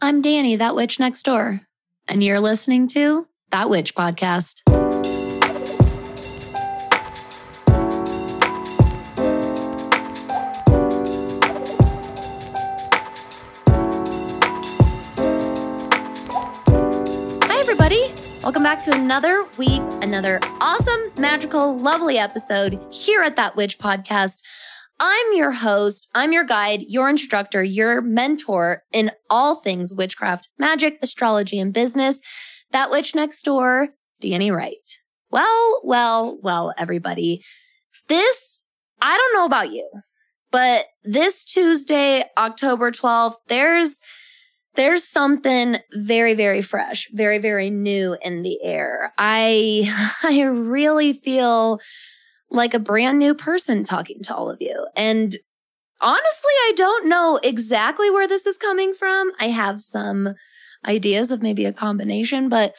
I'm Danny, that witch next door, and you're listening to That Witch Podcast. Hi, everybody. Welcome back to another week, another awesome, magical, lovely episode here at That Witch Podcast. I'm your host, I'm your guide, your instructor, your mentor in all things witchcraft, magic, astrology, and business. That witch next door, Danny Wright. Well, well, well, everybody. This, I don't know about you, but this Tuesday, October 12th, there's there's something very very fresh very very new in the air i i really feel like a brand new person talking to all of you. And honestly, I don't know exactly where this is coming from. I have some ideas of maybe a combination, but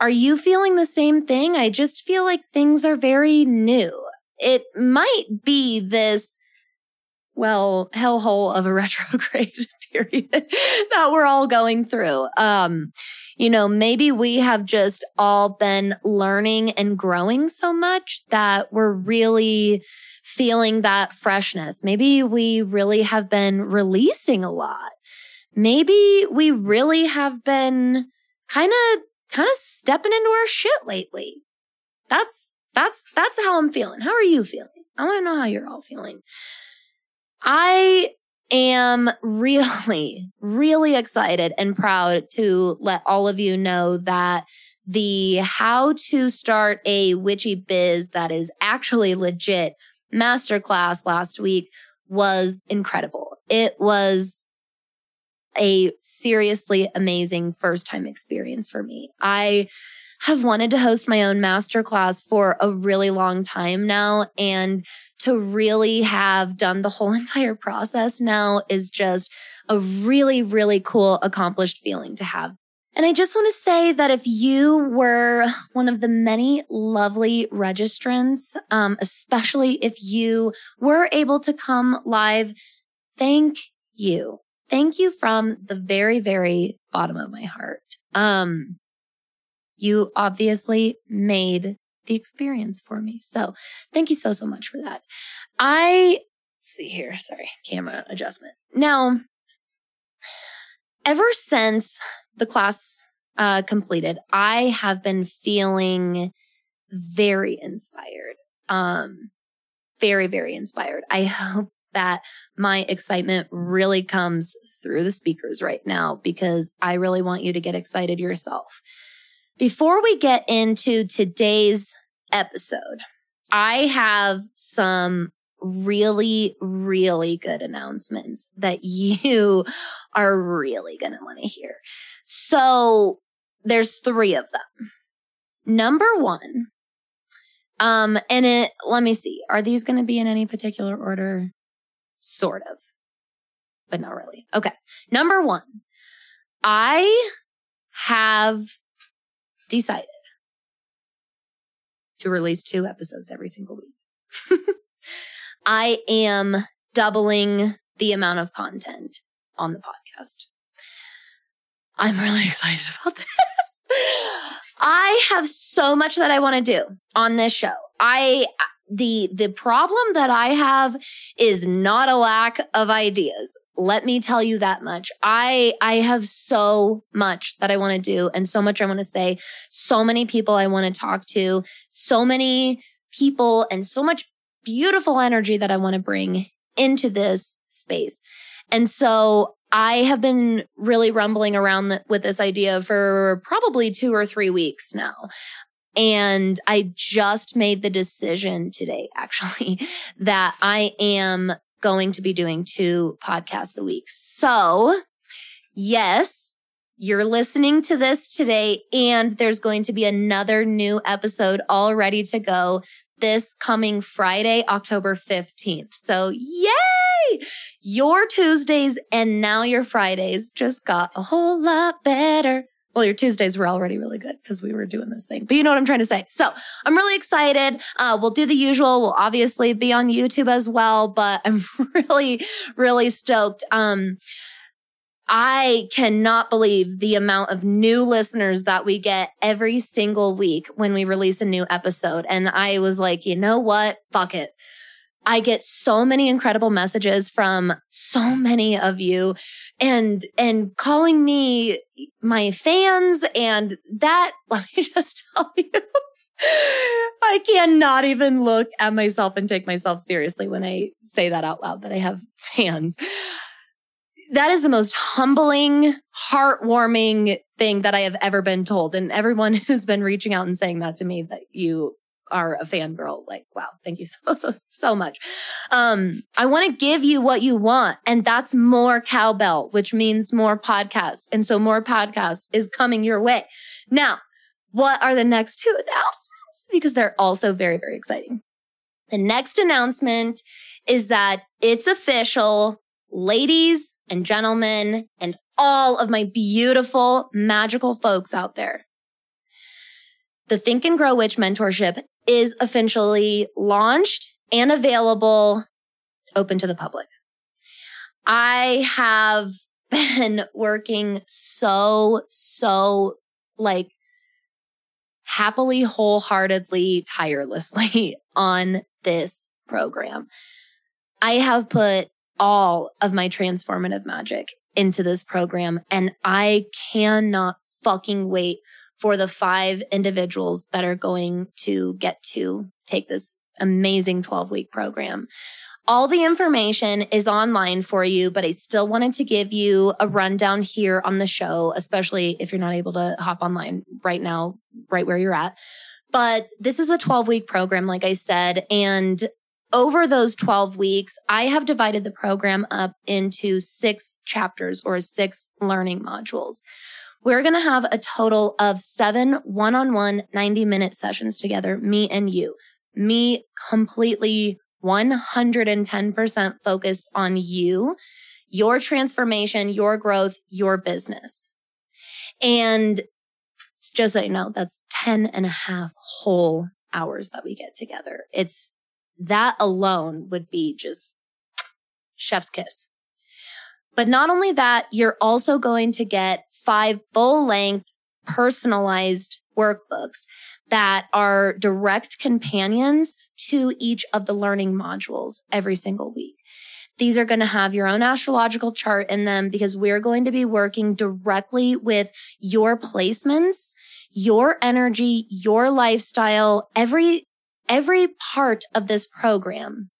are you feeling the same thing? I just feel like things are very new. It might be this, well, hellhole of a retrograde period that we're all going through. Um, you know, maybe we have just all been learning and growing so much that we're really feeling that freshness. Maybe we really have been releasing a lot. Maybe we really have been kind of, kind of stepping into our shit lately. That's, that's, that's how I'm feeling. How are you feeling? I want to know how you're all feeling. I am really, really excited and proud to let all of you know that the how to start a witchy biz that is actually legit masterclass last week was incredible. It was a seriously amazing first time experience for me. I have wanted to host my own masterclass for a really long time now. And to really have done the whole entire process now is just a really, really cool, accomplished feeling to have. And I just want to say that if you were one of the many lovely registrants, um, especially if you were able to come live, thank you. Thank you from the very, very bottom of my heart. Um, you obviously made the experience for me. So thank you so, so much for that. I see here. Sorry, camera adjustment. Now, ever since the class uh, completed, I have been feeling very inspired. Um, very, very inspired. I hope that my excitement really comes through the speakers right now because I really want you to get excited yourself. Before we get into today's episode, I have some really, really good announcements that you are really going to want to hear. So there's three of them. Number one, um, and it, let me see, are these going to be in any particular order? Sort of, but not really. Okay. Number one, I have decided to release two episodes every single week. I am doubling the amount of content on the podcast. I'm really excited about this. I have so much that I want to do on this show. I the the problem that I have is not a lack of ideas. Let me tell you that much. I I have so much that I want to do and so much I want to say, so many people I want to talk to, so many people and so much beautiful energy that I want to bring into this space. And so I have been really rumbling around with this idea for probably two or three weeks now. And I just made the decision today, actually, that I am going to be doing two podcasts a week. So yes, you're listening to this today and there's going to be another new episode all ready to go this coming Friday, October 15th. So yay! Your Tuesdays and now your Fridays just got a whole lot better. Well, your Tuesdays were already really good because we were doing this thing, but you know what I'm trying to say. So I'm really excited. Uh, we'll do the usual. We'll obviously be on YouTube as well, but I'm really, really stoked. Um, I cannot believe the amount of new listeners that we get every single week when we release a new episode. And I was like, you know what? Fuck it. I get so many incredible messages from so many of you and, and calling me my fans. And that, let me just tell you, I cannot even look at myself and take myself seriously when I say that out loud that I have fans that is the most humbling, heartwarming thing that I have ever been told. And everyone who's been reaching out and saying that to me that you are a fangirl, like, wow, thank you so, so, so much. Um, I want to give you what you want. And that's more cowbell, which means more podcast. And so more podcast is coming your way. Now, what are the next two announcements? Because they're also very, very exciting. The next announcement is that it's official ladies and gentlemen and all of my beautiful, magical folks out there. The Think and Grow Witch mentorship is officially launched and available open to the public. I have been working so, so like happily, wholeheartedly, tirelessly on this program. I have put all of my transformative magic into this program. And I cannot fucking wait for the five individuals that are going to get to take this amazing 12 week program. All the information is online for you, but I still wanted to give you a rundown here on the show, especially if you're not able to hop online right now, right where you're at. But this is a 12 week program, like I said, and over those 12 weeks, I have divided the program up into six chapters or six learning modules. We're going to have a total of seven one on one 90 minute sessions together, me and you. Me completely 110% focused on you, your transformation, your growth, your business. And just so you know, that's 10 and a half whole hours that we get together. It's that alone would be just chef's kiss. But not only that, you're also going to get five full length personalized workbooks that are direct companions to each of the learning modules every single week. These are going to have your own astrological chart in them because we're going to be working directly with your placements, your energy, your lifestyle, every every part of this program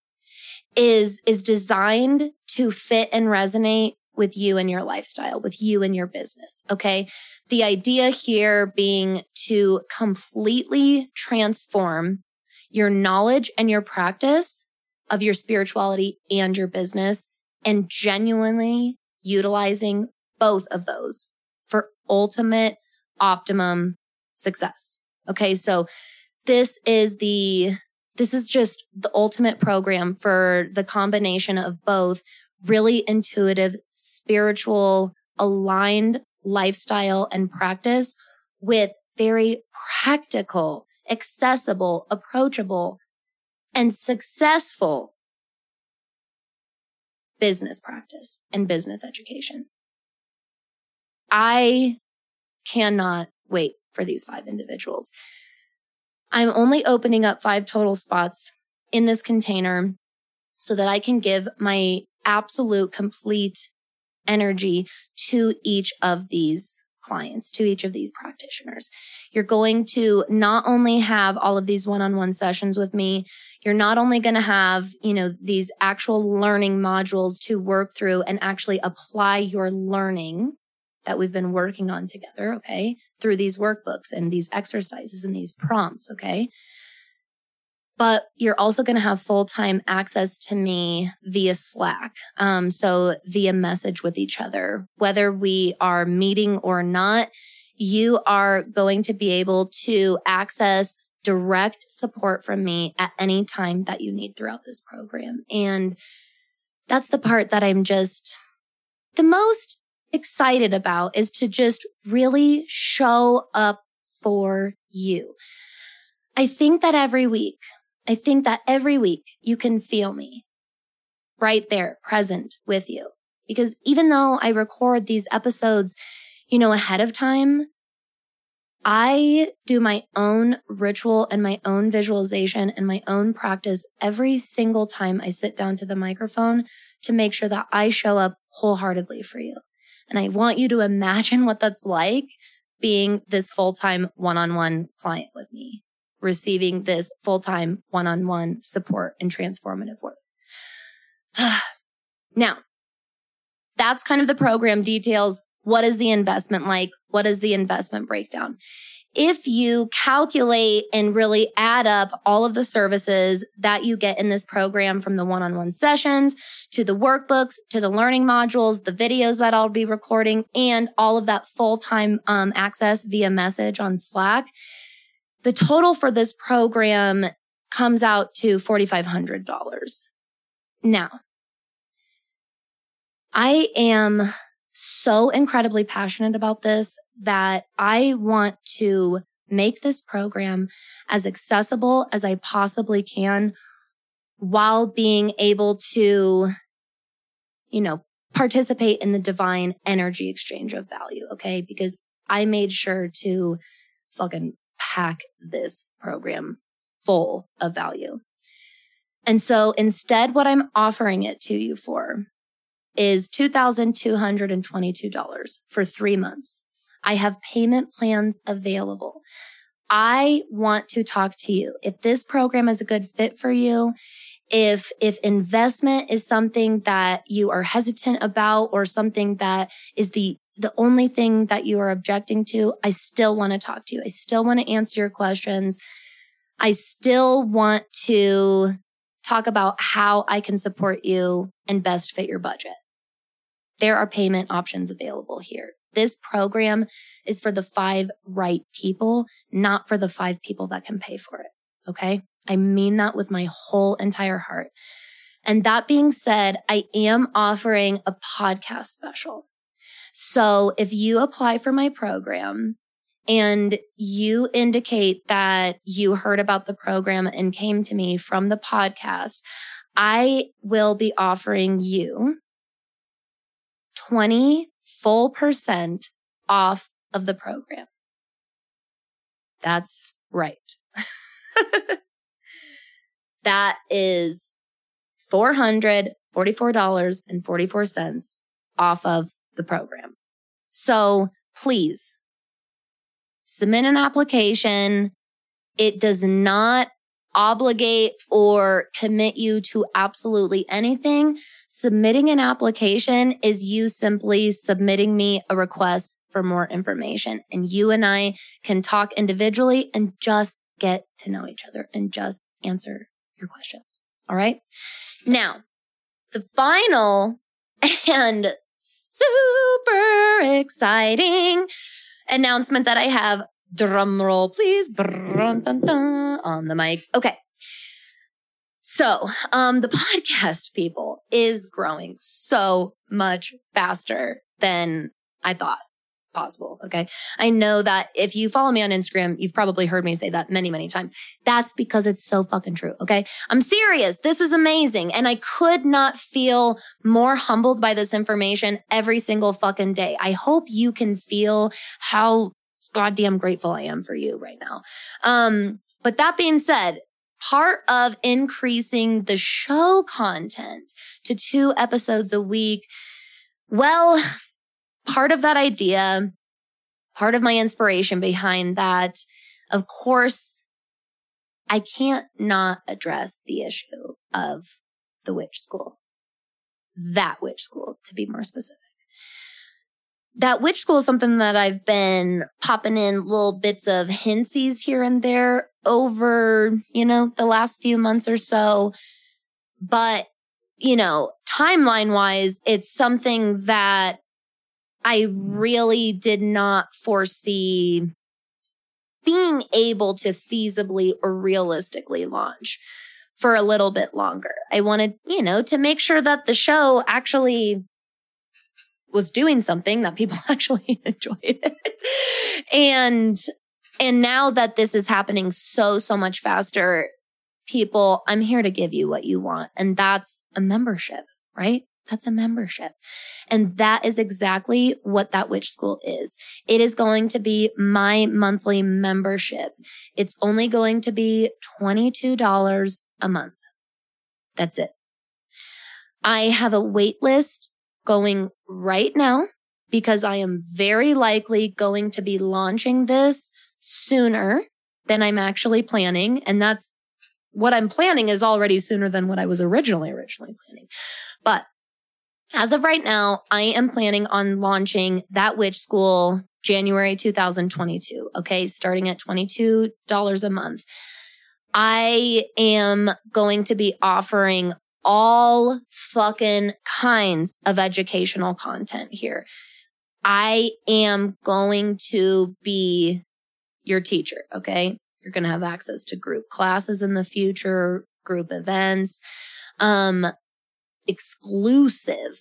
is, is designed to fit and resonate with you and your lifestyle, with you and your business. Okay. The idea here being to completely transform your knowledge and your practice of your spirituality and your business and genuinely utilizing both of those for ultimate optimum success. Okay. So this is the this is just the ultimate program for the combination of both really intuitive, spiritual, aligned lifestyle and practice with very practical, accessible, approachable, and successful business practice and business education. I cannot wait for these five individuals. I'm only opening up five total spots in this container so that I can give my absolute complete energy to each of these clients, to each of these practitioners. You're going to not only have all of these one-on-one sessions with me, you're not only going to have, you know, these actual learning modules to work through and actually apply your learning that we've been working on together, okay, through these workbooks and these exercises and these prompts, okay? But you're also going to have full time access to me via Slack. Um, so via message with each other, whether we are meeting or not, you are going to be able to access direct support from me at any time that you need throughout this program. And that's the part that I'm just the most excited about is to just really show up for you. I think that every week, I think that every week you can feel me right there present with you. Because even though I record these episodes, you know, ahead of time, I do my own ritual and my own visualization and my own practice every single time I sit down to the microphone to make sure that I show up wholeheartedly for you. And I want you to imagine what that's like being this full time one on one client with me, receiving this full time one on one support and transformative work. now, that's kind of the program details. What is the investment like? What is the investment breakdown? If you calculate and really add up all of the services that you get in this program from the one-on-one sessions to the workbooks to the learning modules, the videos that I'll be recording and all of that full-time um, access via message on Slack, the total for this program comes out to $4,500. Now, I am so incredibly passionate about this that I want to make this program as accessible as I possibly can while being able to, you know, participate in the divine energy exchange of value. Okay. Because I made sure to fucking pack this program full of value. And so instead, what I'm offering it to you for is $2,222 for three months. I have payment plans available. I want to talk to you. If this program is a good fit for you, if, if investment is something that you are hesitant about or something that is the, the only thing that you are objecting to, I still want to talk to you. I still want to answer your questions. I still want to talk about how I can support you and best fit your budget there are payment options available here. This program is for the five right people, not for the five people that can pay for it. Okay. I mean that with my whole entire heart. And that being said, I am offering a podcast special. So if you apply for my program and you indicate that you heard about the program and came to me from the podcast, I will be offering you 20 full percent off of the program. That's right. that is $444.44 off of the program. So please submit an application. It does not obligate or commit you to absolutely anything. Submitting an application is you simply submitting me a request for more information. And you and I can talk individually and just get to know each other and just answer your questions. All right. Now, the final and super exciting announcement that I have Drum roll, please. on the mic. Okay. So, um, the podcast people is growing so much faster than I thought possible. Okay. I know that if you follow me on Instagram, you've probably heard me say that many, many times. That's because it's so fucking true. Okay. I'm serious. This is amazing. And I could not feel more humbled by this information every single fucking day. I hope you can feel how goddamn grateful I am for you right now. Um, but that being said, part of increasing the show content to two episodes a week, well, part of that idea, part of my inspiration behind that, of course, I can't not address the issue of the witch school. That witch school, to be more specific that witch school is something that I've been popping in little bits of hintsies here and there over, you know, the last few months or so. But, you know, timeline wise, it's something that I really did not foresee being able to feasibly or realistically launch for a little bit longer. I wanted, you know, to make sure that the show actually was doing something that people actually enjoyed it. And, and now that this is happening so, so much faster, people, I'm here to give you what you want. And that's a membership, right? That's a membership. And that is exactly what that witch school is. It is going to be my monthly membership. It's only going to be $22 a month. That's it. I have a wait list going right now because I am very likely going to be launching this sooner than I'm actually planning. And that's what I'm planning is already sooner than what I was originally originally planning. But as of right now, I am planning on launching that witch school January 2022. Okay. Starting at $22 a month. I am going to be offering all fucking kinds of educational content here. I am going to be your teacher. Okay. You're going to have access to group classes in the future, group events, um, exclusive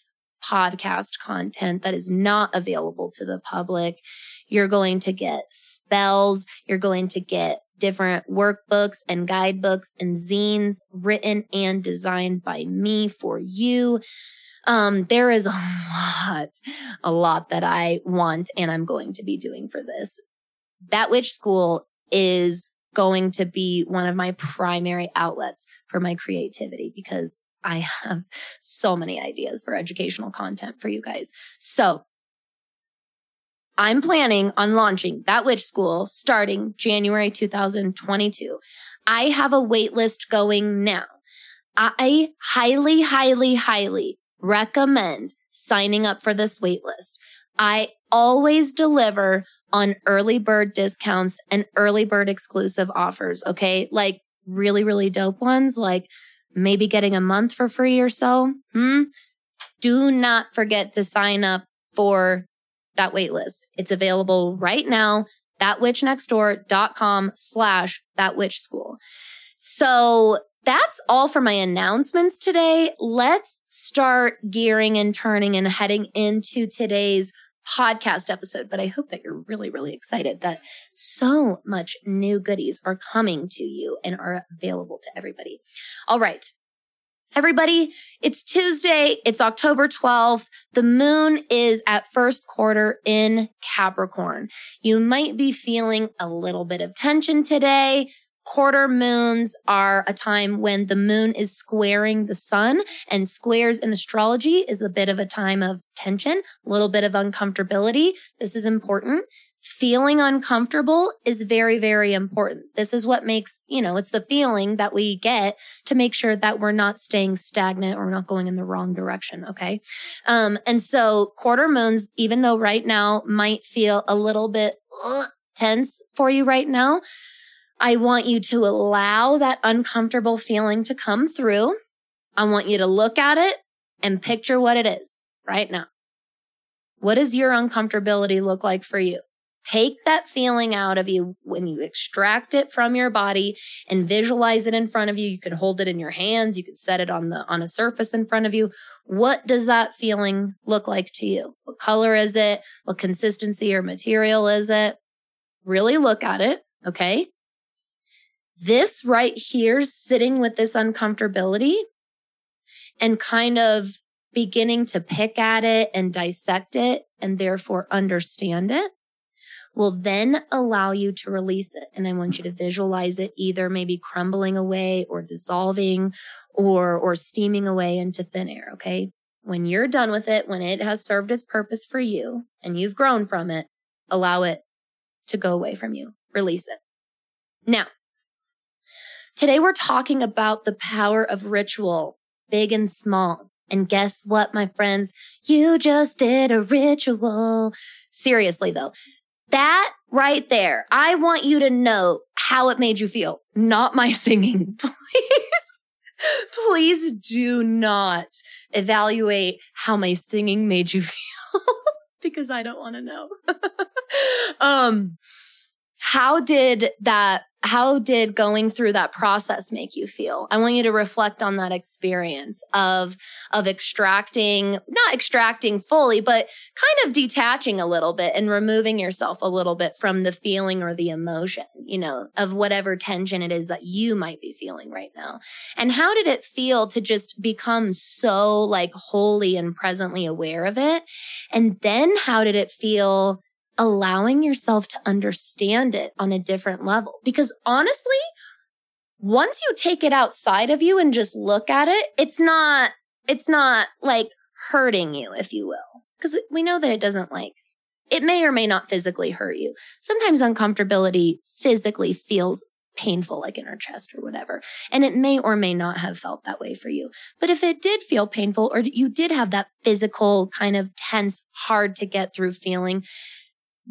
podcast content that is not available to the public. You're going to get spells. You're going to get different workbooks and guidebooks and zines written and designed by me for you. Um, there is a lot, a lot that I want and I'm going to be doing for this. That Witch School is going to be one of my primary outlets for my creativity because I have so many ideas for educational content for you guys. So I'm planning on launching that witch school starting January 2022. I have a wait list going now. I highly, highly, highly recommend signing up for this wait list. I always deliver on early bird discounts and early bird exclusive offers. Okay. Like really, really dope ones, like maybe getting a month for free or so. Hmm. Do not forget to sign up for that wait list. It's available right now, thatwitchnextdoor.com slash thatwitchschool. So that's all for my announcements today. Let's start gearing and turning and heading into today's podcast episode. But I hope that you're really, really excited that so much new goodies are coming to you and are available to everybody. All right. Everybody, it's Tuesday. It's October 12th. The moon is at first quarter in Capricorn. You might be feeling a little bit of tension today. Quarter moons are a time when the moon is squaring the sun and squares in astrology is a bit of a time of tension, a little bit of uncomfortability. This is important feeling uncomfortable is very, very important. This is what makes, you know, it's the feeling that we get to make sure that we're not staying stagnant or not going in the wrong direction. Okay. Um, and so quarter moons, even though right now might feel a little bit ugh, tense for you right now, I want you to allow that uncomfortable feeling to come through. I want you to look at it and picture what it is right now. What does your uncomfortability look like for you? Take that feeling out of you when you extract it from your body and visualize it in front of you. You could hold it in your hands. You could set it on the, on a surface in front of you. What does that feeling look like to you? What color is it? What consistency or material is it? Really look at it. Okay. This right here, sitting with this uncomfortability and kind of beginning to pick at it and dissect it and therefore understand it will then allow you to release it. And I want you to visualize it either maybe crumbling away or dissolving or, or steaming away into thin air. Okay. When you're done with it, when it has served its purpose for you and you've grown from it, allow it to go away from you. Release it. Now, today we're talking about the power of ritual, big and small. And guess what, my friends? You just did a ritual. Seriously though, that right there, I want you to know how it made you feel, not my singing. Please, please do not evaluate how my singing made you feel because I don't want to know. um, how did that how did going through that process make you feel? I want you to reflect on that experience of of extracting not extracting fully but kind of detaching a little bit and removing yourself a little bit from the feeling or the emotion you know of whatever tension it is that you might be feeling right now. And how did it feel to just become so like wholly and presently aware of it? And then how did it feel allowing yourself to understand it on a different level. Because honestly, once you take it outside of you and just look at it, it's not, it's not like hurting you, if you will. Because we know that it doesn't like, it may or may not physically hurt you. Sometimes uncomfortability physically feels painful, like in our chest or whatever. And it may or may not have felt that way for you. But if it did feel painful or you did have that physical kind of tense, hard to get through feeling,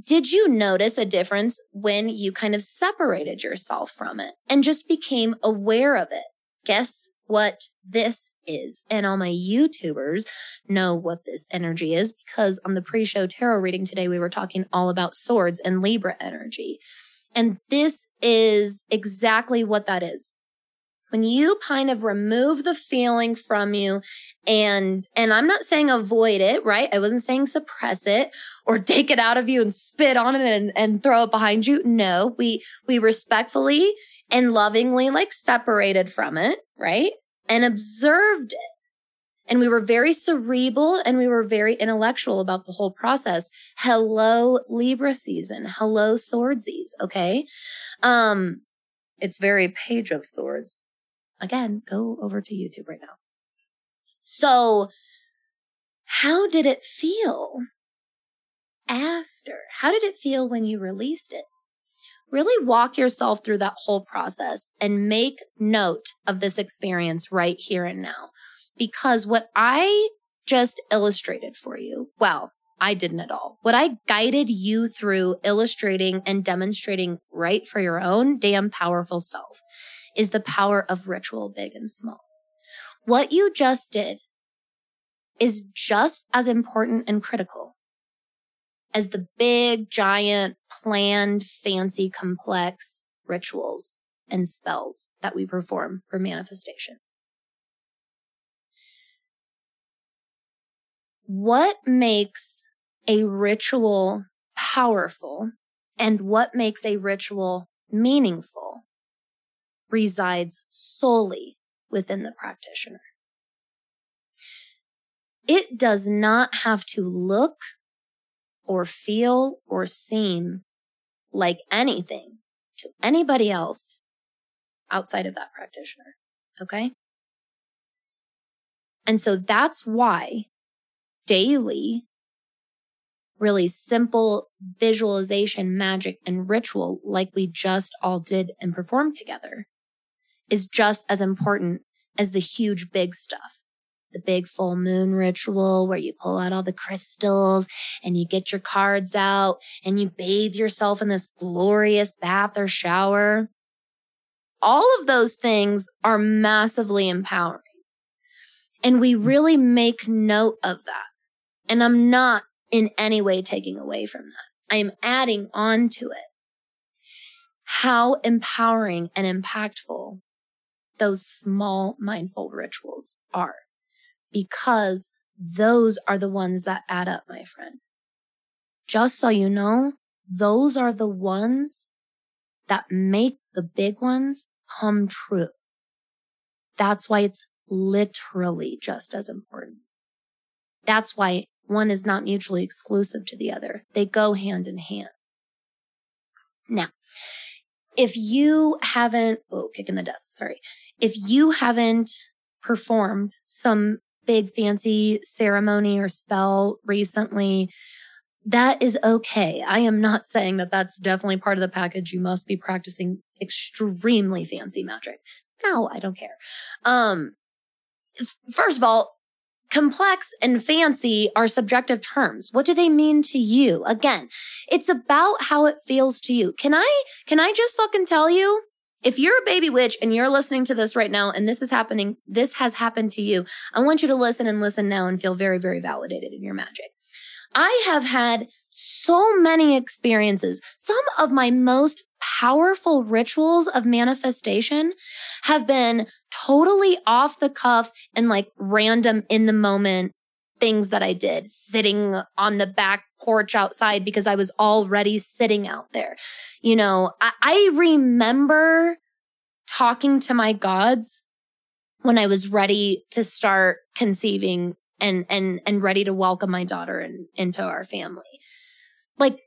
did you notice a difference when you kind of separated yourself from it and just became aware of it? Guess what this is. And all my YouTubers know what this energy is because on the pre show tarot reading today, we were talking all about swords and Libra energy. And this is exactly what that is when you kind of remove the feeling from you and and I'm not saying avoid it, right? I wasn't saying suppress it or take it out of you and spit on it and, and throw it behind you. No, we we respectfully and lovingly like separated from it, right? And observed it. And we were very cerebral and we were very intellectual about the whole process. Hello, Libra season. Hello, swordsies. Okay. Um, it's very page of swords again, go over to YouTube right now. So how did it feel after? How did it feel when you released it? Really walk yourself through that whole process and make note of this experience right here and now. Because what I just illustrated for you, well, I didn't at all. What I guided you through illustrating and demonstrating right for your own damn powerful self is the power of ritual, big and small. What you just did is just as important and critical as the big, giant, planned, fancy, complex rituals and spells that we perform for manifestation. What makes a ritual powerful and what makes a ritual meaningful resides solely within the practitioner. It does not have to look or feel or seem like anything to anybody else outside of that practitioner. Okay. And so that's why daily, really simple visualization, magic, and ritual, like we just all did and performed together, is just as important as the huge big stuff. The big full moon ritual where you pull out all the crystals and you get your cards out and you bathe yourself in this glorious bath or shower. All of those things are massively empowering. And we really make note of that. And I'm not in any way taking away from that. I am adding on to it. How empowering and impactful those small mindful rituals are because those are the ones that add up, my friend. Just so you know, those are the ones that make the big ones come true. That's why it's literally just as important. That's why one is not mutually exclusive to the other. They go hand in hand. Now, if you haven't, oh, kicking the desk, sorry. If you haven't performed some big fancy ceremony or spell recently, that is okay. I am not saying that that's definitely part of the package. You must be practicing extremely fancy magic. No, I don't care. Um, first of all, complex and fancy are subjective terms. What do they mean to you? Again, it's about how it feels to you. Can I, can I just fucking tell you? If you're a baby witch and you're listening to this right now and this is happening, this has happened to you, I want you to listen and listen now and feel very, very validated in your magic. I have had so many experiences. Some of my most powerful rituals of manifestation have been totally off the cuff and like random in the moment things that I did sitting on the back porch outside because I was already sitting out there. You know, I, I remember talking to my gods when I was ready to start conceiving and, and, and ready to welcome my daughter in, into our family. Like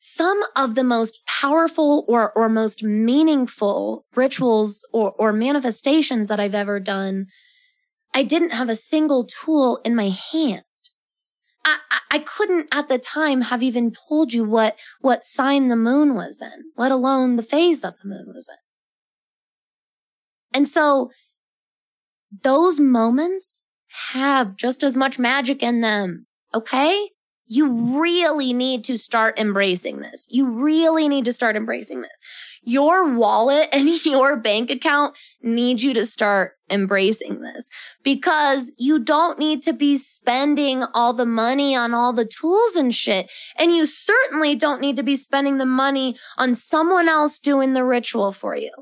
some of the most powerful or, or most meaningful rituals or, or manifestations that I've ever done, I didn't have a single tool in my hand. I, I couldn't at the time have even told you what, what sign the moon was in, let alone the phase that the moon was in. And so those moments have just as much magic in them. Okay. You really need to start embracing this. You really need to start embracing this. Your wallet and your bank account need you to start embracing this because you don't need to be spending all the money on all the tools and shit. And you certainly don't need to be spending the money on someone else doing the ritual for you.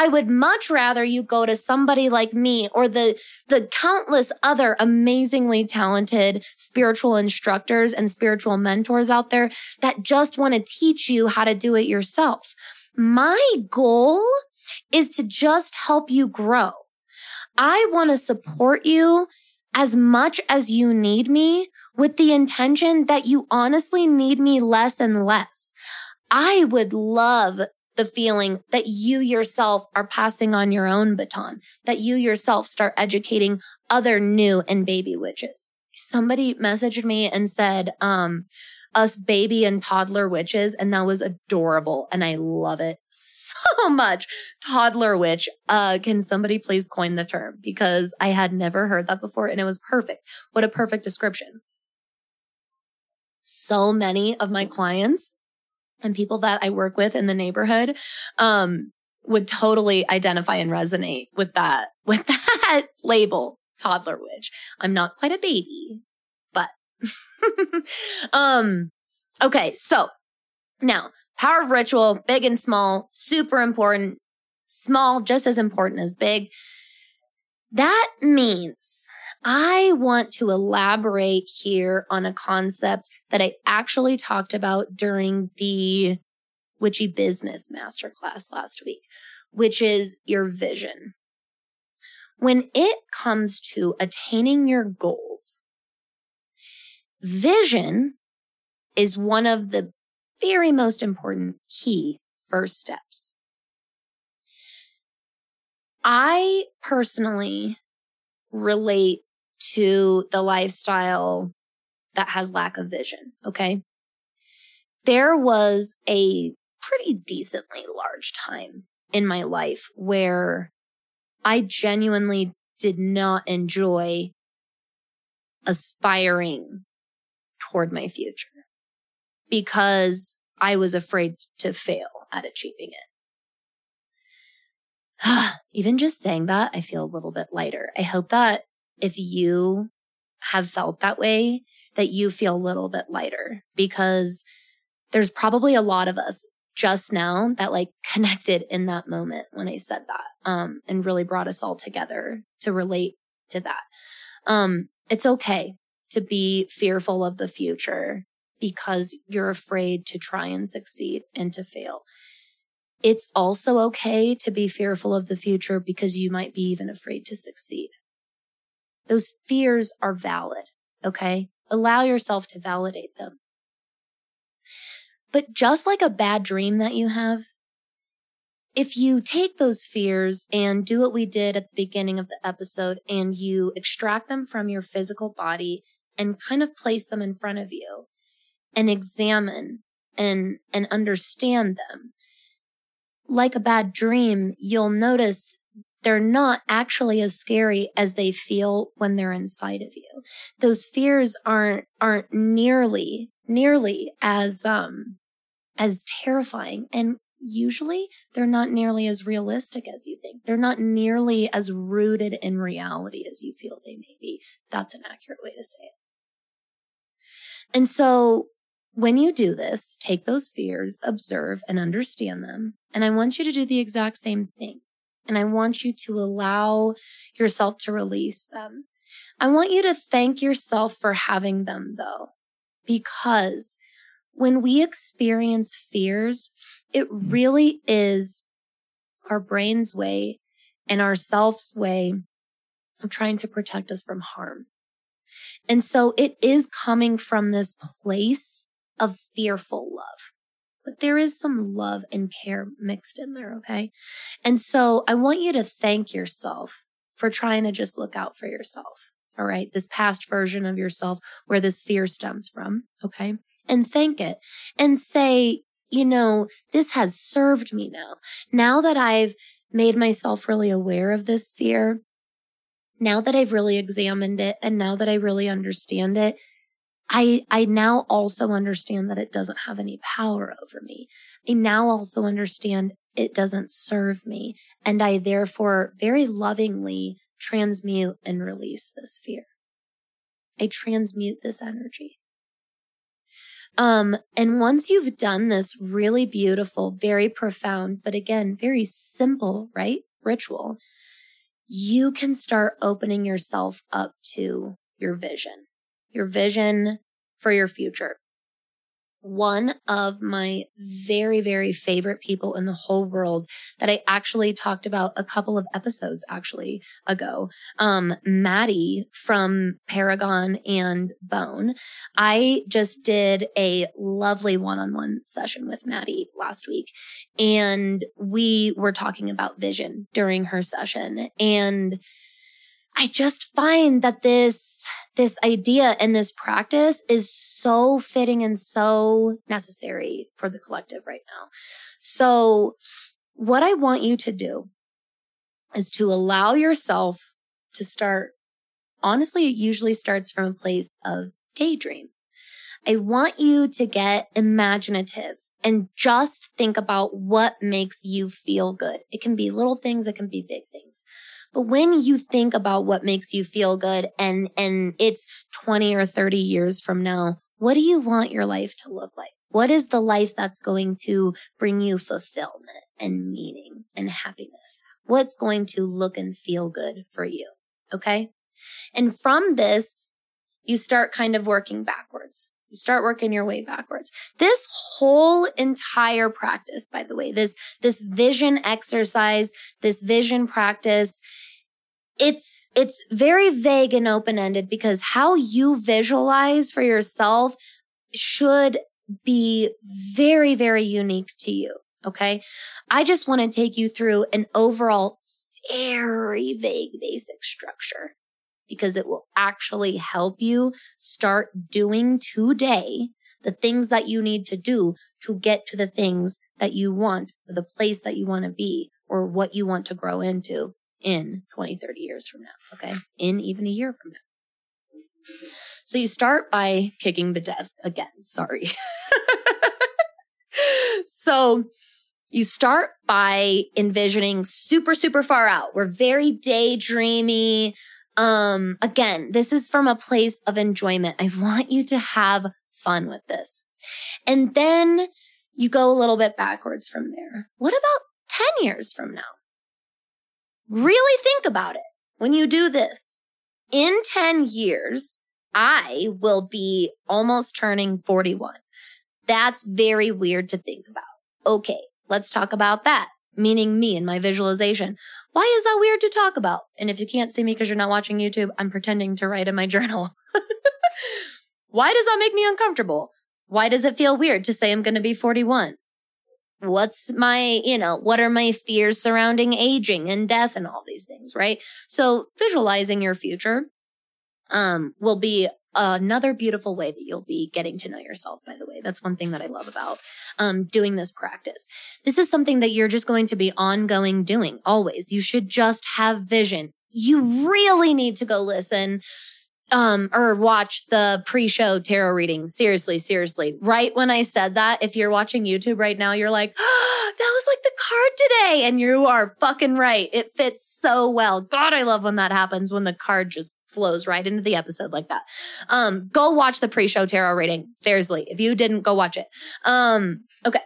I would much rather you go to somebody like me or the, the countless other amazingly talented spiritual instructors and spiritual mentors out there that just want to teach you how to do it yourself. My goal is to just help you grow. I want to support you as much as you need me with the intention that you honestly need me less and less. I would love the feeling that you yourself are passing on your own baton, that you yourself start educating other new and baby witches. Somebody messaged me and said, um, us baby and toddler witches, and that was adorable. And I love it so much. Toddler witch. Uh, can somebody please coin the term? Because I had never heard that before and it was perfect. What a perfect description. So many of my clients and people that I work with in the neighborhood, um, would totally identify and resonate with that, with that label, toddler witch. I'm not quite a baby, but, um, okay. So now power of ritual, big and small, super important, small, just as important as big. That means I want to elaborate here on a concept that I actually talked about during the Witchy Business Masterclass last week, which is your vision. When it comes to attaining your goals, vision is one of the very most important key first steps. I personally relate to the lifestyle that has lack of vision. Okay. There was a pretty decently large time in my life where I genuinely did not enjoy aspiring toward my future because I was afraid to fail at achieving it. Even just saying that, I feel a little bit lighter. I hope that if you have felt that way, that you feel a little bit lighter because there's probably a lot of us just now that like connected in that moment when I said that, um, and really brought us all together to relate to that. Um, it's okay to be fearful of the future because you're afraid to try and succeed and to fail. It's also okay to be fearful of the future because you might be even afraid to succeed. Those fears are valid. Okay. Allow yourself to validate them. But just like a bad dream that you have, if you take those fears and do what we did at the beginning of the episode and you extract them from your physical body and kind of place them in front of you and examine and, and understand them, like a bad dream, you'll notice they're not actually as scary as they feel when they're inside of you. Those fears aren't, aren't nearly, nearly as, um, as terrifying. And usually they're not nearly as realistic as you think. They're not nearly as rooted in reality as you feel they may be. That's an accurate way to say it. And so when you do this, take those fears, observe and understand them. And I want you to do the exact same thing. And I want you to allow yourself to release them. I want you to thank yourself for having them though, because when we experience fears, it really is our brain's way and our self's way of trying to protect us from harm. And so it is coming from this place of fearful love. But there is some love and care mixed in there, okay? And so I want you to thank yourself for trying to just look out for yourself. All right. This past version of yourself where this fear stems from. Okay. And thank it and say, you know, this has served me now. Now that I've made myself really aware of this fear, now that I've really examined it and now that I really understand it, I, I now also understand that it doesn't have any power over me. I now also understand it doesn't serve me. And I therefore very lovingly transmute and release this fear. I transmute this energy. Um, and once you've done this really beautiful, very profound, but again, very simple, right? Ritual, you can start opening yourself up to your vision, your vision for your future one of my very, very favorite people in the whole world that I actually talked about a couple of episodes actually ago. Um, Maddie from Paragon and Bone. I just did a lovely one-on-one session with Maddie last week and we were talking about vision during her session and I just find that this, this idea and this practice is so fitting and so necessary for the collective right now. So what I want you to do is to allow yourself to start. Honestly, it usually starts from a place of daydream. I want you to get imaginative and just think about what makes you feel good. It can be little things. It can be big things. But when you think about what makes you feel good and, and it's 20 or 30 years from now, what do you want your life to look like? What is the life that's going to bring you fulfillment and meaning and happiness? What's going to look and feel good for you? Okay. And from this, you start kind of working backwards. You start working your way backwards. This whole entire practice, by the way, this, this vision exercise, this vision practice, it's, it's very vague and open ended because how you visualize for yourself should be very, very unique to you. Okay. I just want to take you through an overall very vague basic structure because it will actually help you start doing today the things that you need to do to get to the things that you want or the place that you want to be or what you want to grow into in 20, 30 years from now. Okay. In even a year from now. So you start by kicking the desk again. Sorry. so you start by envisioning super, super far out. We're very daydreamy. Um, again, this is from a place of enjoyment. I want you to have fun with this. And then you go a little bit backwards from there. What about 10 years from now? Really think about it when you do this. In 10 years, I will be almost turning 41. That's very weird to think about. Okay, let's talk about that meaning me and my visualization. Why is that weird to talk about? And if you can't see me because you're not watching YouTube, I'm pretending to write in my journal. Why does that make me uncomfortable? Why does it feel weird to say I'm going to be 41? What's my, you know, what are my fears surrounding aging and death and all these things, right? So visualizing your future, um, will be another beautiful way that you'll be getting to know yourself by the way. That's one thing that i love about um, doing this practice. This is something that you're just going to be ongoing doing always. You should just have vision. You really need to go listen um or watch the pre-show tarot reading seriously seriously. Right when i said that if you're watching youtube right now you're like oh, that was like the card today. And you are fucking right. It fits so well. God i love when that happens when the card just flows right into the episode like that. Um go watch the pre-show tarot reading. Seriously if you didn't go watch it. Um okay.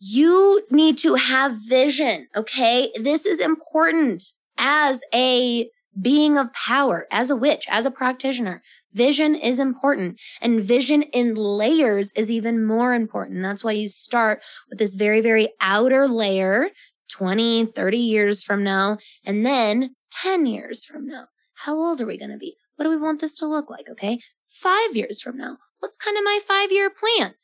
You need to have vision okay? This is important as a being of power, as a witch, as a practitioner. Vision is important and vision in layers is even more important. That's why you start with this very, very outer layer 20, 30 years from now, and then 10 years from now. How old are we going to be? What do we want this to look like? Okay. Five years from now. What's kind of my five year plan?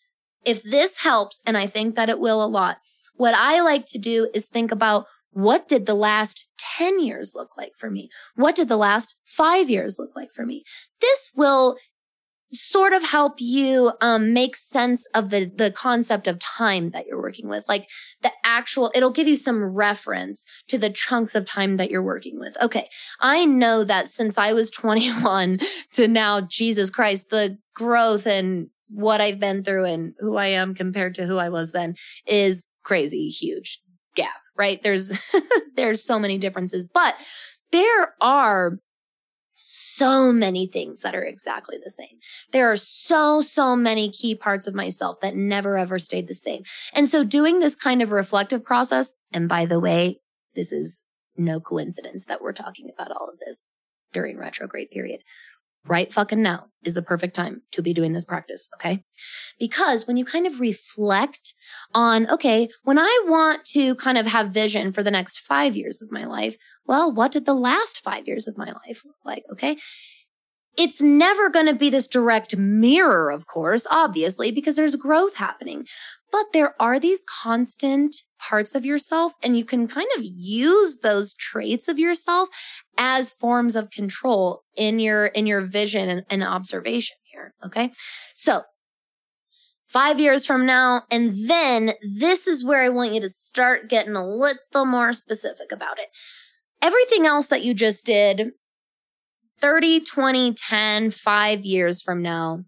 If this helps, and I think that it will a lot, what I like to do is think about what did the last 10 years look like for me? What did the last five years look like for me? This will sort of help you um, make sense of the the concept of time that you're working with like the actual it'll give you some reference to the chunks of time that you're working with okay i know that since i was 21 to now jesus christ the growth and what i've been through and who i am compared to who i was then is crazy huge gap right? There's, there's so many differences, but there are so many things that are exactly the same. There are so, so many key parts of myself that never ever stayed the same. And so doing this kind of reflective process, and by the way, this is no coincidence that we're talking about all of this during retrograde period right fucking now is the perfect time to be doing this practice. Okay. Because when you kind of reflect on, okay, when I want to kind of have vision for the next five years of my life, well, what did the last five years of my life look like? Okay. It's never going to be this direct mirror, of course, obviously, because there's growth happening, but there are these constant parts of yourself and you can kind of use those traits of yourself as forms of control in your in your vision and, and observation here okay? So five years from now and then this is where i want you to start getting a little more specific about it. Everything else that you just did 30 20 10 5 years from now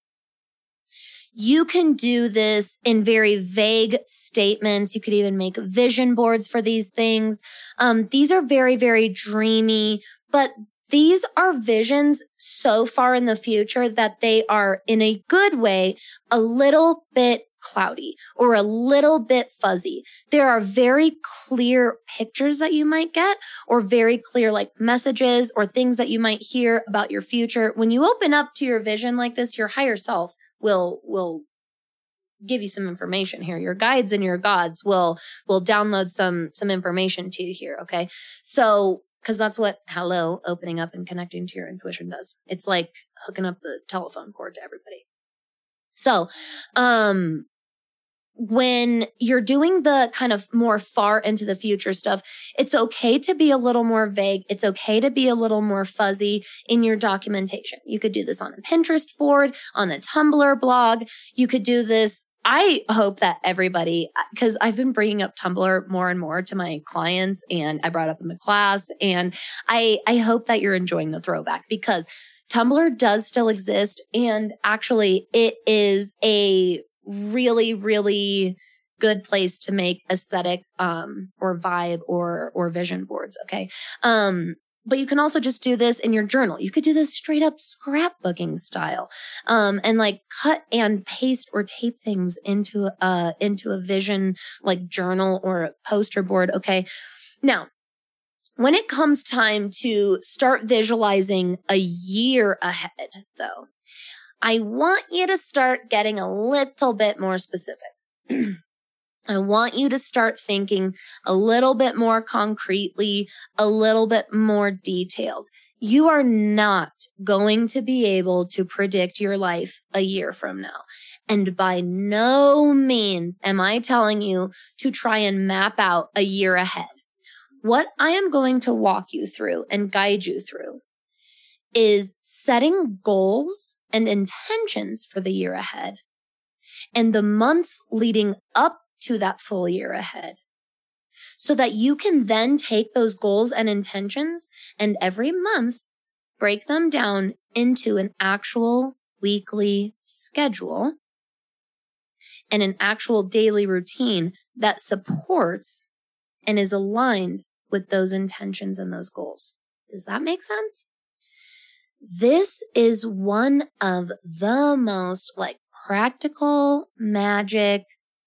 you can do this in very vague statements. You could even make vision boards for these things. Um, these are very, very dreamy, but these are visions so far in the future that they are in a good way, a little bit cloudy or a little bit fuzzy. There are very clear pictures that you might get or very clear like messages or things that you might hear about your future. When you open up to your vision like this, your higher self will will give you some information here your guides and your gods will will download some some information to you here okay so because that's what hello opening up and connecting to your intuition does it's like hooking up the telephone cord to everybody so um when you're doing the kind of more far into the future stuff, it's okay to be a little more vague. It's okay to be a little more fuzzy in your documentation. You could do this on a Pinterest board, on a Tumblr blog. You could do this. I hope that everybody, because I've been bringing up Tumblr more and more to my clients and I brought up in the class and I, I hope that you're enjoying the throwback because Tumblr does still exist. And actually it is a really, really good place to make aesthetic um or vibe or or vision boards okay um but you can also just do this in your journal. You could do this straight up scrapbooking style. Um, and like cut and paste or tape things into a, into a vision like journal or a poster board. Okay. Now, when it comes time to start visualizing a year ahead though, I want you to start getting a little bit more specific. I want you to start thinking a little bit more concretely, a little bit more detailed. You are not going to be able to predict your life a year from now. And by no means am I telling you to try and map out a year ahead. What I am going to walk you through and guide you through is setting goals and intentions for the year ahead and the months leading up to that full year ahead so that you can then take those goals and intentions and every month break them down into an actual weekly schedule and an actual daily routine that supports and is aligned with those intentions and those goals. Does that make sense? This is one of the most like practical, magic,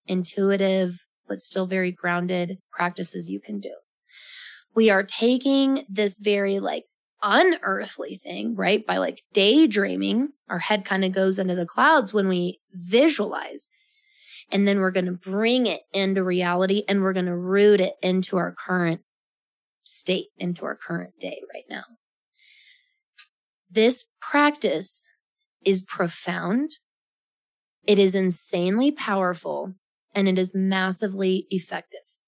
intuitive, but still very grounded practices you can do. We are taking this very like unearthly thing, right? By like daydreaming, our head kind of goes into the clouds when we visualize. And then we're going to bring it into reality and we're going to root it into our current state, into our current day right now. This practice is profound. It is insanely powerful and it is massively effective.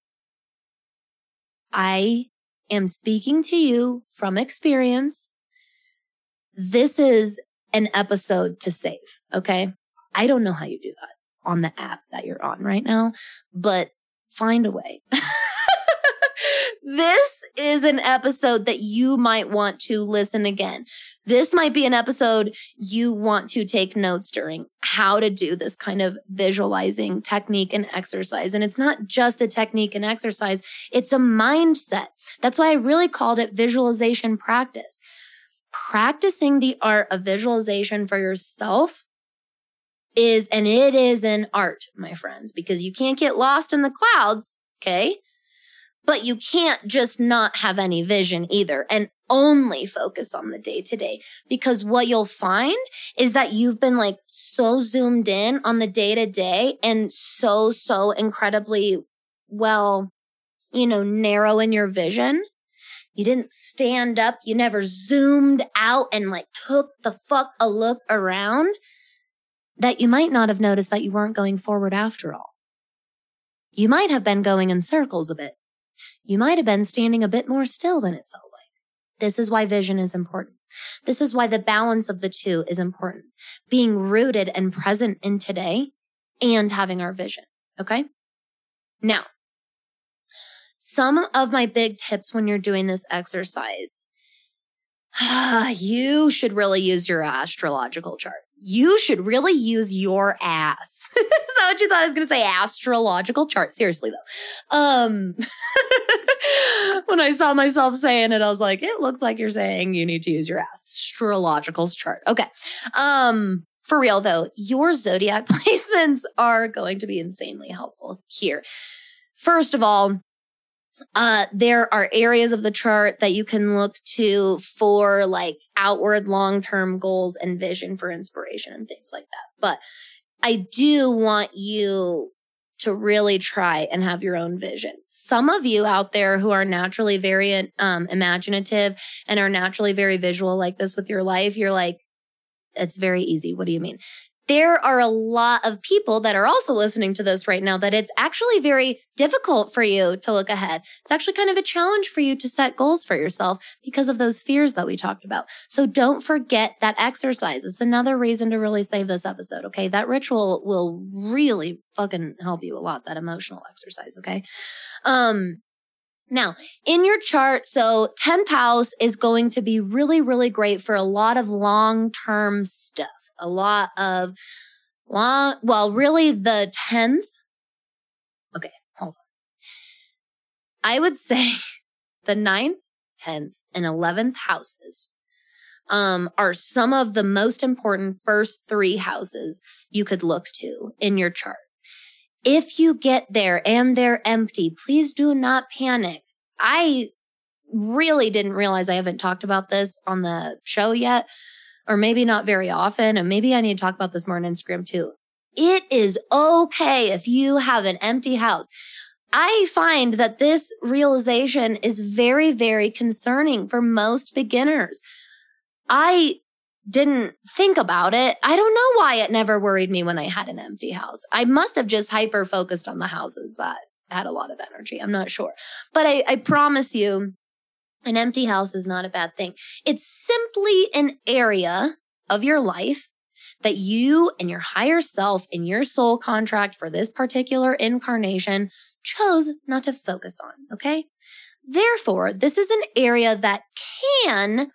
I am speaking to you from experience. This is an episode to save. Okay. I don't know how you do that on the app that you're on right now, but find a way. this is an episode that you might want to listen again. This might be an episode you want to take notes during how to do this kind of visualizing technique and exercise. And it's not just a technique and exercise. It's a mindset. That's why I really called it visualization practice. Practicing the art of visualization for yourself is, and it is an art, my friends, because you can't get lost in the clouds. Okay. But you can't just not have any vision either and only focus on the day to day because what you'll find is that you've been like so zoomed in on the day to day and so, so incredibly well, you know, narrow in your vision. You didn't stand up. You never zoomed out and like took the fuck a look around that you might not have noticed that you weren't going forward after all. You might have been going in circles a bit. You might have been standing a bit more still than it felt like. This is why vision is important. This is why the balance of the two is important. Being rooted and present in today and having our vision. Okay. Now, some of my big tips when you're doing this exercise you should really use your astrological chart. You should really use your ass. Is that what you thought I was going to say? Astrological chart. Seriously though. Um, when I saw myself saying it, I was like, it looks like you're saying you need to use your astrological chart. Okay. Um, for real though, your zodiac placements are going to be insanely helpful here. First of all, uh, there are areas of the chart that you can look to for like outward long-term goals and vision for inspiration and things like that. But I do want you to really try and have your own vision. Some of you out there who are naturally very um, imaginative and are naturally very visual like this with your life, you're like, it's very easy. What do you mean? There are a lot of people that are also listening to this right now that it's actually very difficult for you to look ahead. It's actually kind of a challenge for you to set goals for yourself because of those fears that we talked about. So don't forget that exercise. It's another reason to really save this episode. Okay. That ritual will really fucking help you a lot, that emotional exercise. Okay. Um, now, in your chart, so 10th house is going to be really, really great for a lot of long term stuff a lot of long, well, really the 10th. Okay, hold on. I would say the 9th, 10th, and 11th houses um, are some of the most important first three houses you could look to in your chart. If you get there and they're empty, please do not panic. I really didn't realize I haven't talked about this on the show yet, or maybe not very often. And maybe I need to talk about this more on Instagram too. It is okay if you have an empty house. I find that this realization is very, very concerning for most beginners. I didn't think about it. I don't know why it never worried me when I had an empty house. I must have just hyper focused on the houses that had a lot of energy. I'm not sure. But I, I promise you, an empty house is not a bad thing. It's simply an area of your life that you and your higher self and your soul contract for this particular incarnation chose not to focus on. Okay. Therefore, this is an area that can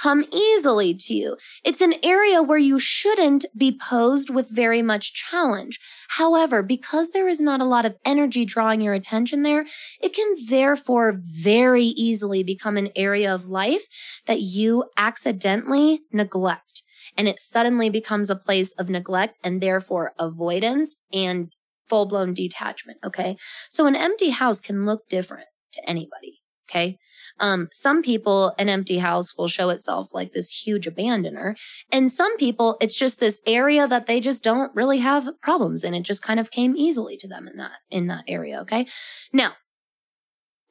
come easily to you. It's an area where you shouldn't be posed with very much challenge. However, because there is not a lot of energy drawing your attention there, it can therefore very easily become an area of life that you accidentally neglect. And it suddenly becomes a place of neglect and therefore avoidance and full blown detachment. Okay. So an empty house can look different to anybody. Okay. Um, some people, an empty house will show itself like this huge abandoner. And some people, it's just this area that they just don't really have problems in. It just kind of came easily to them in that, in that area. Okay. Now,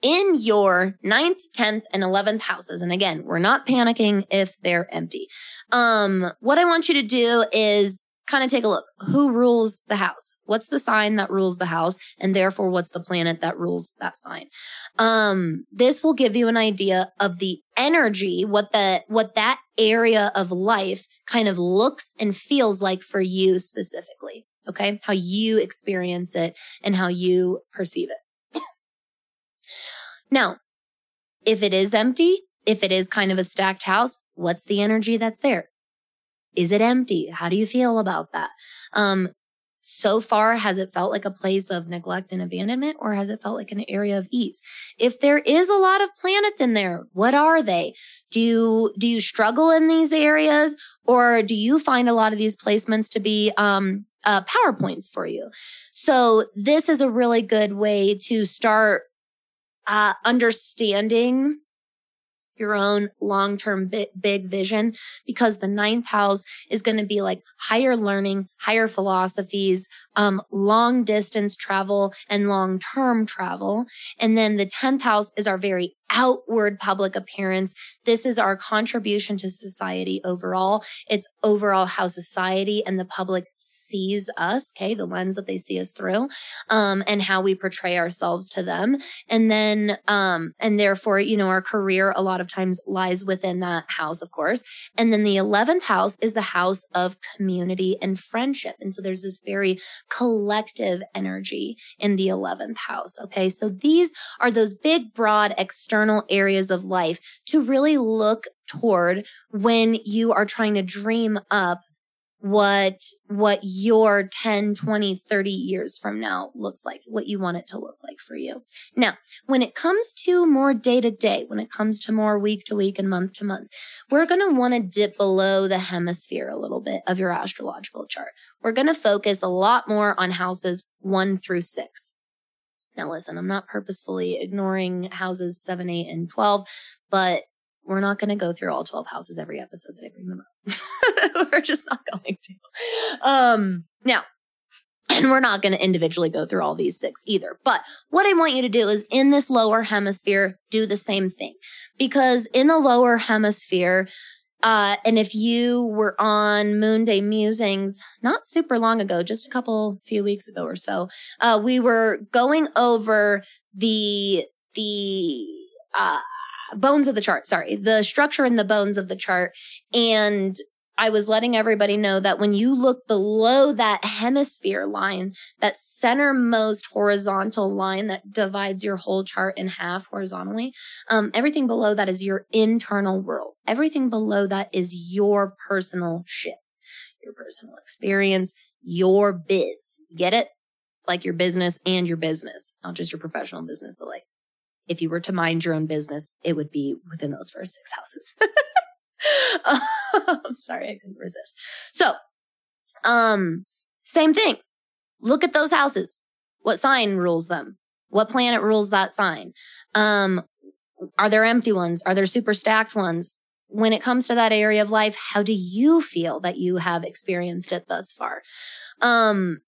in your ninth, 10th, and 11th houses. And again, we're not panicking if they're empty. Um, what I want you to do is kind of take a look. Who rules the house? What's the sign that rules the house? And therefore, what's the planet that rules that sign? Um, this will give you an idea of the energy, what the, what that area of life kind of looks and feels like for you specifically. Okay. How you experience it and how you perceive it. now, if it is empty, if it is kind of a stacked house, what's the energy that's there? Is it empty? How do you feel about that? Um, so far, has it felt like a place of neglect and abandonment or has it felt like an area of ease? If there is a lot of planets in there, what are they? Do you, do you struggle in these areas or do you find a lot of these placements to be, um, uh, PowerPoints for you? So this is a really good way to start, uh, understanding your own long term big vision because the ninth house is going to be like higher learning, higher philosophies, um, long distance travel and long term travel. And then the 10th house is our very outward public appearance. This is our contribution to society overall. It's overall how society and the public sees us. Okay. The lens that they see us through, um, and how we portray ourselves to them. And then, um, and therefore, you know, our career a lot of times lies within that house, of course. And then the 11th house is the house of community and friendship. And so there's this very collective energy in the 11th house. Okay. So these are those big, broad external external areas of life to really look toward when you are trying to dream up what what your 10 20 30 years from now looks like what you want it to look like for you. Now when it comes to more day to day when it comes to more week to week and month to month we're going to want to dip below the hemisphere a little bit of your astrological chart. We're going to focus a lot more on houses 1 through 6 now, listen, I'm not purposefully ignoring houses seven, eight, and 12, but we're not going to go through all 12 houses every episode that I bring them up. we're just not going to. Um, now, and we're not going to individually go through all these six either. But what I want you to do is in this lower hemisphere, do the same thing. Because in the lower hemisphere, uh, and if you were on Moon Day Musings not super long ago, just a couple few weeks ago or so, uh, we were going over the the uh, bones of the chart. Sorry, the structure and the bones of the chart, and I was letting everybody know that when you look below that hemisphere line, that centermost horizontal line that divides your whole chart in half horizontally, um, everything below that is your internal world. Everything below that is your personal shit, your personal experience, your biz. Get it? Like your business and your business, not just your professional business, but like if you were to mind your own business, it would be within those first six houses. I'm sorry, I couldn't resist. So, um, same thing. Look at those houses. What sign rules them? What planet rules that sign? Um, are there empty ones? Are there super stacked ones? When it comes to that area of life, how do you feel that you have experienced it thus far? Um,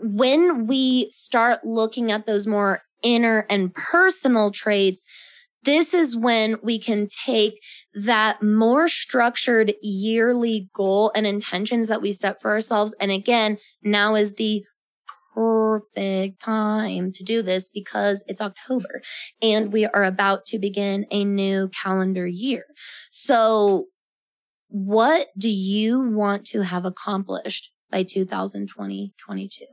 when we start looking at those more inner and personal traits, this is when we can take that more structured yearly goal and intentions that we set for ourselves. And again, now is the perfect time to do this because it's October and we are about to begin a new calendar year. So what do you want to have accomplished by 2020, 22?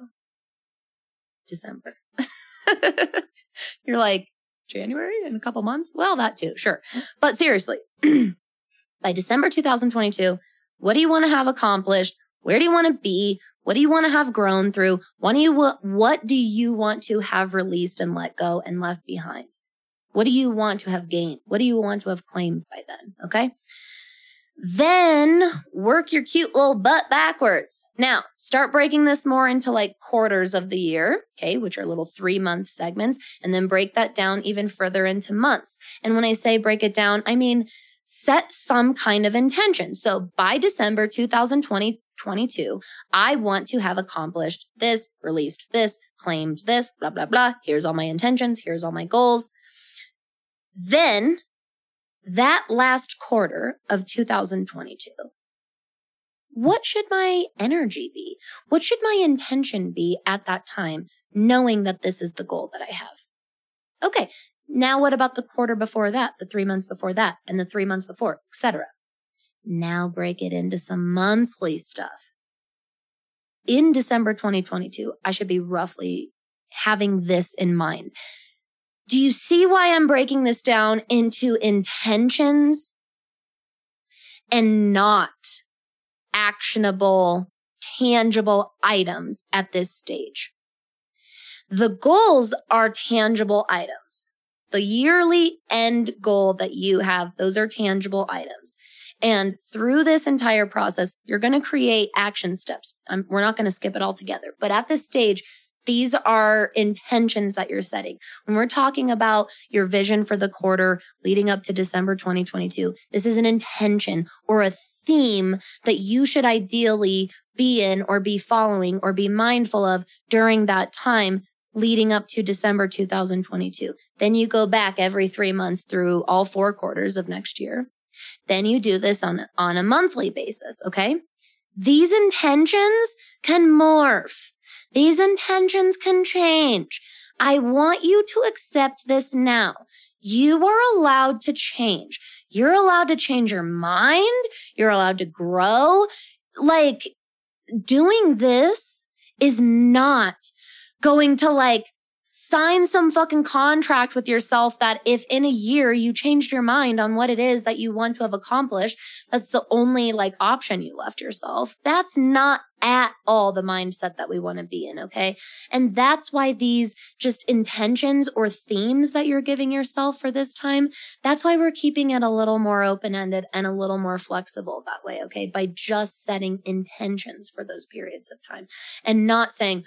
December. You're like, January in a couple months? Well, that too, sure. But seriously, by December 2022, what do you want to have accomplished? Where do you want to be? What do you want to have grown through? What do you what do you want to have released and let go and left behind? What do you want to have gained? What do you want to have claimed by then? Okay. Then work your cute little butt backwards. Now start breaking this more into like quarters of the year. Okay. Which are little three month segments and then break that down even further into months. And when I say break it down, I mean, set some kind of intention. So by December 2022, I want to have accomplished this, released this, claimed this, blah, blah, blah. Here's all my intentions. Here's all my goals. Then that last quarter of 2022, what should my energy be? What should my intention be at that time, knowing that this is the goal that I have? Okay. Now what about the quarter before that, the three months before that, and the three months before, etc. Now break it into some monthly stuff. In December 2022, I should be roughly having this in mind. Do you see why I'm breaking this down into intentions and not actionable, tangible items at this stage? The goals are tangible items. The yearly end goal that you have, those are tangible items. And through this entire process, you're going to create action steps. I'm, we're not going to skip it all together, but at this stage, these are intentions that you're setting. When we're talking about your vision for the quarter leading up to December 2022, this is an intention or a theme that you should ideally be in or be following or be mindful of during that time leading up to December 2022. Then you go back every three months through all four quarters of next year. Then you do this on, on a monthly basis. Okay. These intentions can morph. These intentions can change. I want you to accept this now. You are allowed to change. You're allowed to change your mind. You're allowed to grow. Like doing this is not going to like sign some fucking contract with yourself that if in a year you changed your mind on what it is that you want to have accomplished, that's the only like option you left yourself. That's not at all the mindset that we want to be in. Okay. And that's why these just intentions or themes that you're giving yourself for this time, that's why we're keeping it a little more open ended and a little more flexible that way. Okay. By just setting intentions for those periods of time and not saying,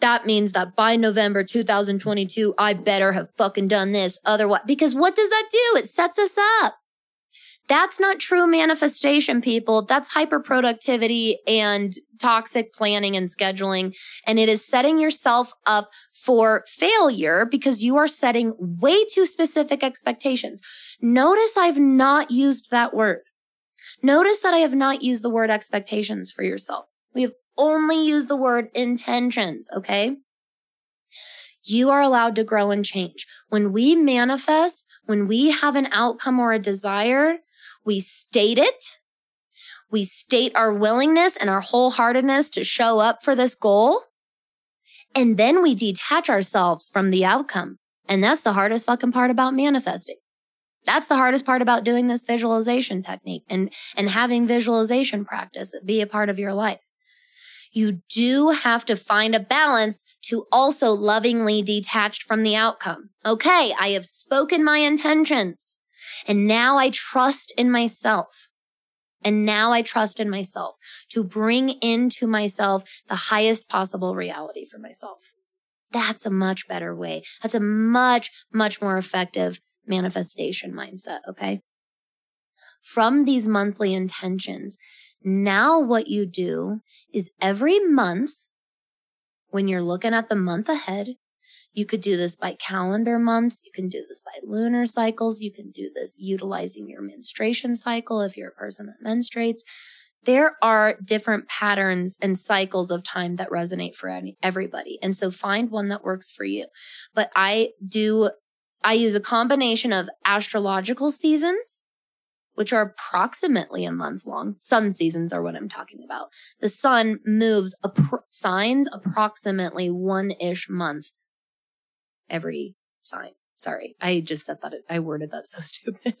that means that by November 2022, I better have fucking done this. Otherwise, because what does that do? It sets us up. That's not true manifestation, people. That's hyper productivity and toxic planning and scheduling. And it is setting yourself up for failure because you are setting way too specific expectations. Notice I've not used that word. Notice that I have not used the word expectations for yourself. We have only use the word intentions. Okay. You are allowed to grow and change. When we manifest, when we have an outcome or a desire, we state it. We state our willingness and our wholeheartedness to show up for this goal. And then we detach ourselves from the outcome. And that's the hardest fucking part about manifesting. That's the hardest part about doing this visualization technique and, and having visualization practice be a part of your life you do have to find a balance to also lovingly detached from the outcome. Okay, I have spoken my intentions and now I trust in myself. And now I trust in myself to bring into myself the highest possible reality for myself. That's a much better way. That's a much, much more effective manifestation mindset. Okay. From these monthly intentions, now what you do is every month, when you're looking at the month ahead, you could do this by calendar months. You can do this by lunar cycles. You can do this utilizing your menstruation cycle if you're a person that menstruates. There are different patterns and cycles of time that resonate for any, everybody. And so find one that works for you. But I do, I use a combination of astrological seasons which are approximately a month long. Sun seasons are what I'm talking about. The sun moves appro- signs approximately one ish month every sign. Sorry. I just said that. I worded that so stupid.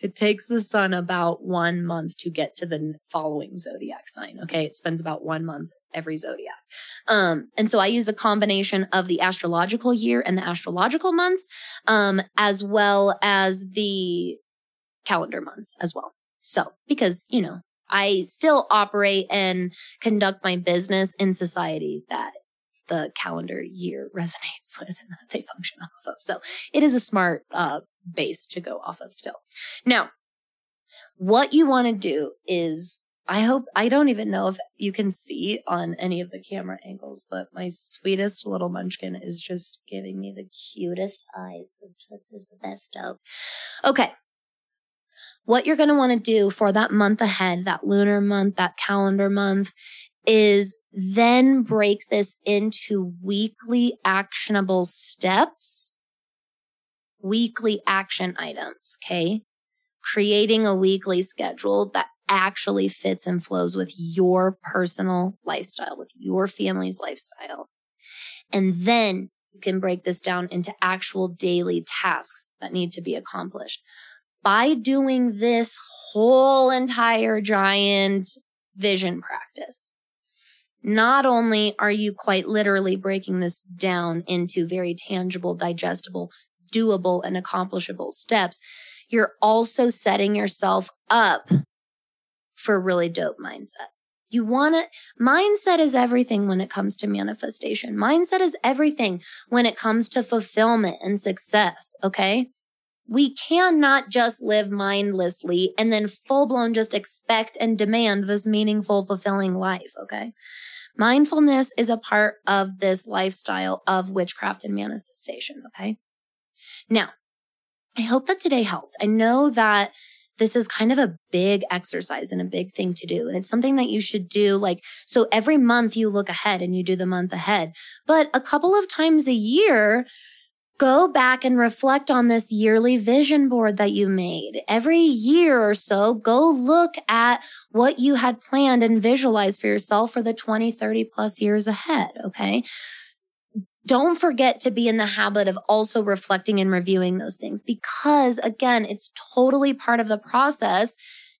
it takes the sun about one month to get to the following zodiac sign. Okay. It spends about one month every zodiac. Um, and so I use a combination of the astrological year and the astrological months, um, as well as the calendar months as well. So, because, you know, I still operate and conduct my business in society that the calendar year resonates with and that they function off of. So it is a smart uh, base to go off of still. Now, what you want to do is I hope I don't even know if you can see on any of the camera angles, but my sweetest little munchkin is just giving me the cutest eyes because Toots is the best dope. Okay. What you're going to want to do for that month ahead, that lunar month, that calendar month is then break this into weekly actionable steps, weekly action items. Okay. Creating a weekly schedule that actually fits and flows with your personal lifestyle, with your family's lifestyle. And then you can break this down into actual daily tasks that need to be accomplished. By doing this whole entire giant vision practice, not only are you quite literally breaking this down into very tangible, digestible, doable, and accomplishable steps, you're also setting yourself up for really dope mindset. You want to, mindset is everything when it comes to manifestation. Mindset is everything when it comes to fulfillment and success. Okay. We cannot just live mindlessly and then full blown just expect and demand this meaningful, fulfilling life. Okay. Mindfulness is a part of this lifestyle of witchcraft and manifestation. Okay. Now, I hope that today helped. I know that this is kind of a big exercise and a big thing to do. And it's something that you should do like, so every month you look ahead and you do the month ahead, but a couple of times a year, go back and reflect on this yearly vision board that you made. Every year or so, go look at what you had planned and visualize for yourself for the 20, 30 plus years ahead. Okay don't forget to be in the habit of also reflecting and reviewing those things because again, it's totally part of the process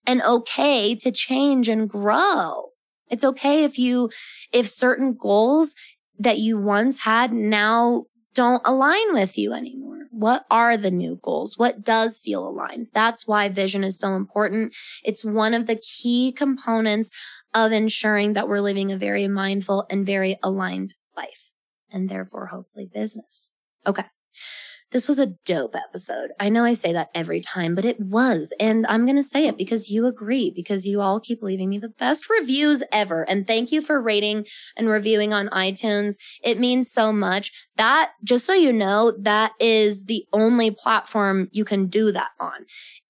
and okay to change and grow. It's okay if you, if certain goals that you once had now don't align with you anymore. What are the new goals? What does feel aligned? That's why vision is so important. It's one of the key components of ensuring that we're living a very mindful and very aligned life and therefore hopefully business. Okay. This was a dope episode. I know I say that every time, but it was. And I'm going to say it because you agree, because you all keep leaving me the best reviews ever. And thank you for rating and reviewing on iTunes. It means so much. That, just so you know, that is the only platform you can do that on.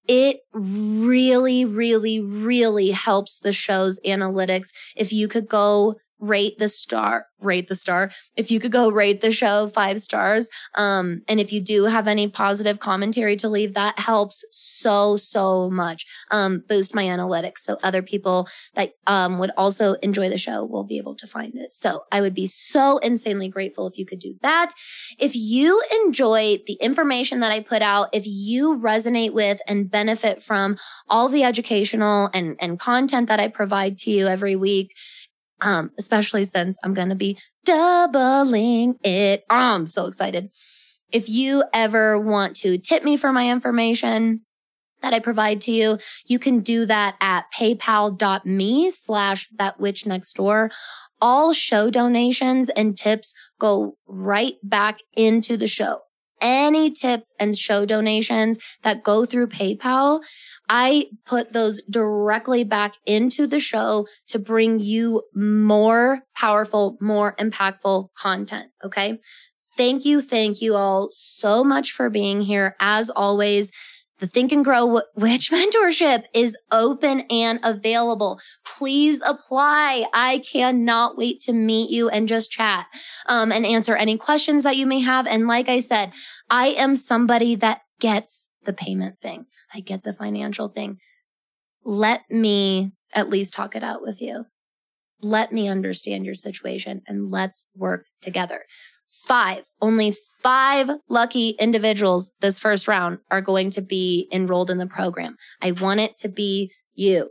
It really, really, really helps the show's analytics if you could go rate the star, rate the star. If you could go rate the show five stars. Um, and if you do have any positive commentary to leave, that helps so, so much. Um, boost my analytics. So other people that, um, would also enjoy the show will be able to find it. So I would be so insanely grateful if you could do that. If you enjoy the information that I put out, if you resonate with and benefit from all the educational and, and content that I provide to you every week, um, especially since I'm going to be doubling it. Oh, I'm so excited. If you ever want to tip me for my information, that I provide to you, you can do that at paypal.me slash that witch next door. All show donations and tips go right back into the show any tips and show donations that go through PayPal, I put those directly back into the show to bring you more powerful, more impactful content. Okay. Thank you. Thank you all so much for being here. As always, the Think and Grow Witch Mentorship is open and available. Please apply. I cannot wait to meet you and just chat um, and answer any questions that you may have. And like I said, I am somebody that gets the payment thing. I get the financial thing. Let me at least talk it out with you. Let me understand your situation and let's work together. Five, only five lucky individuals this first round are going to be enrolled in the program. I want it to be you.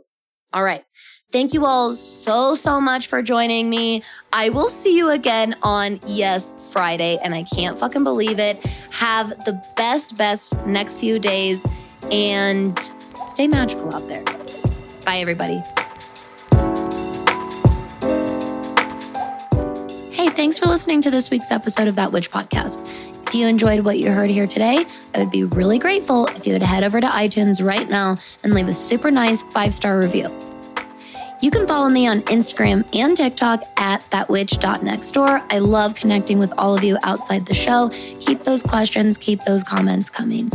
All right. Thank you all so, so much for joining me. I will see you again on Yes Friday, and I can't fucking believe it. Have the best, best next few days and stay magical out there. Bye, everybody. Thanks for listening to this week's episode of That Witch Podcast. If you enjoyed what you heard here today, I would be really grateful if you would head over to iTunes right now and leave a super nice five star review. You can follow me on Instagram and TikTok at thatwitch.nextdoor. I love connecting with all of you outside the show. Keep those questions, keep those comments coming.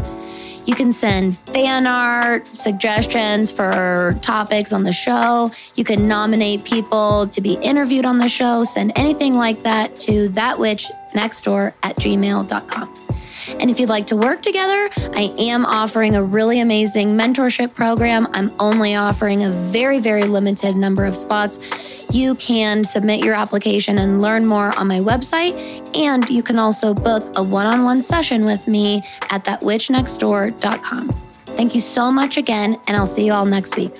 You can send fan art, suggestions for topics on the show. You can nominate people to be interviewed on the show. Send anything like that to thatwitchnextdoor at gmail.com. And if you'd like to work together, I am offering a really amazing mentorship program. I'm only offering a very, very limited number of spots. You can submit your application and learn more on my website. And you can also book a one on one session with me at thatwitchnextdoor.com. Thank you so much again, and I'll see you all next week.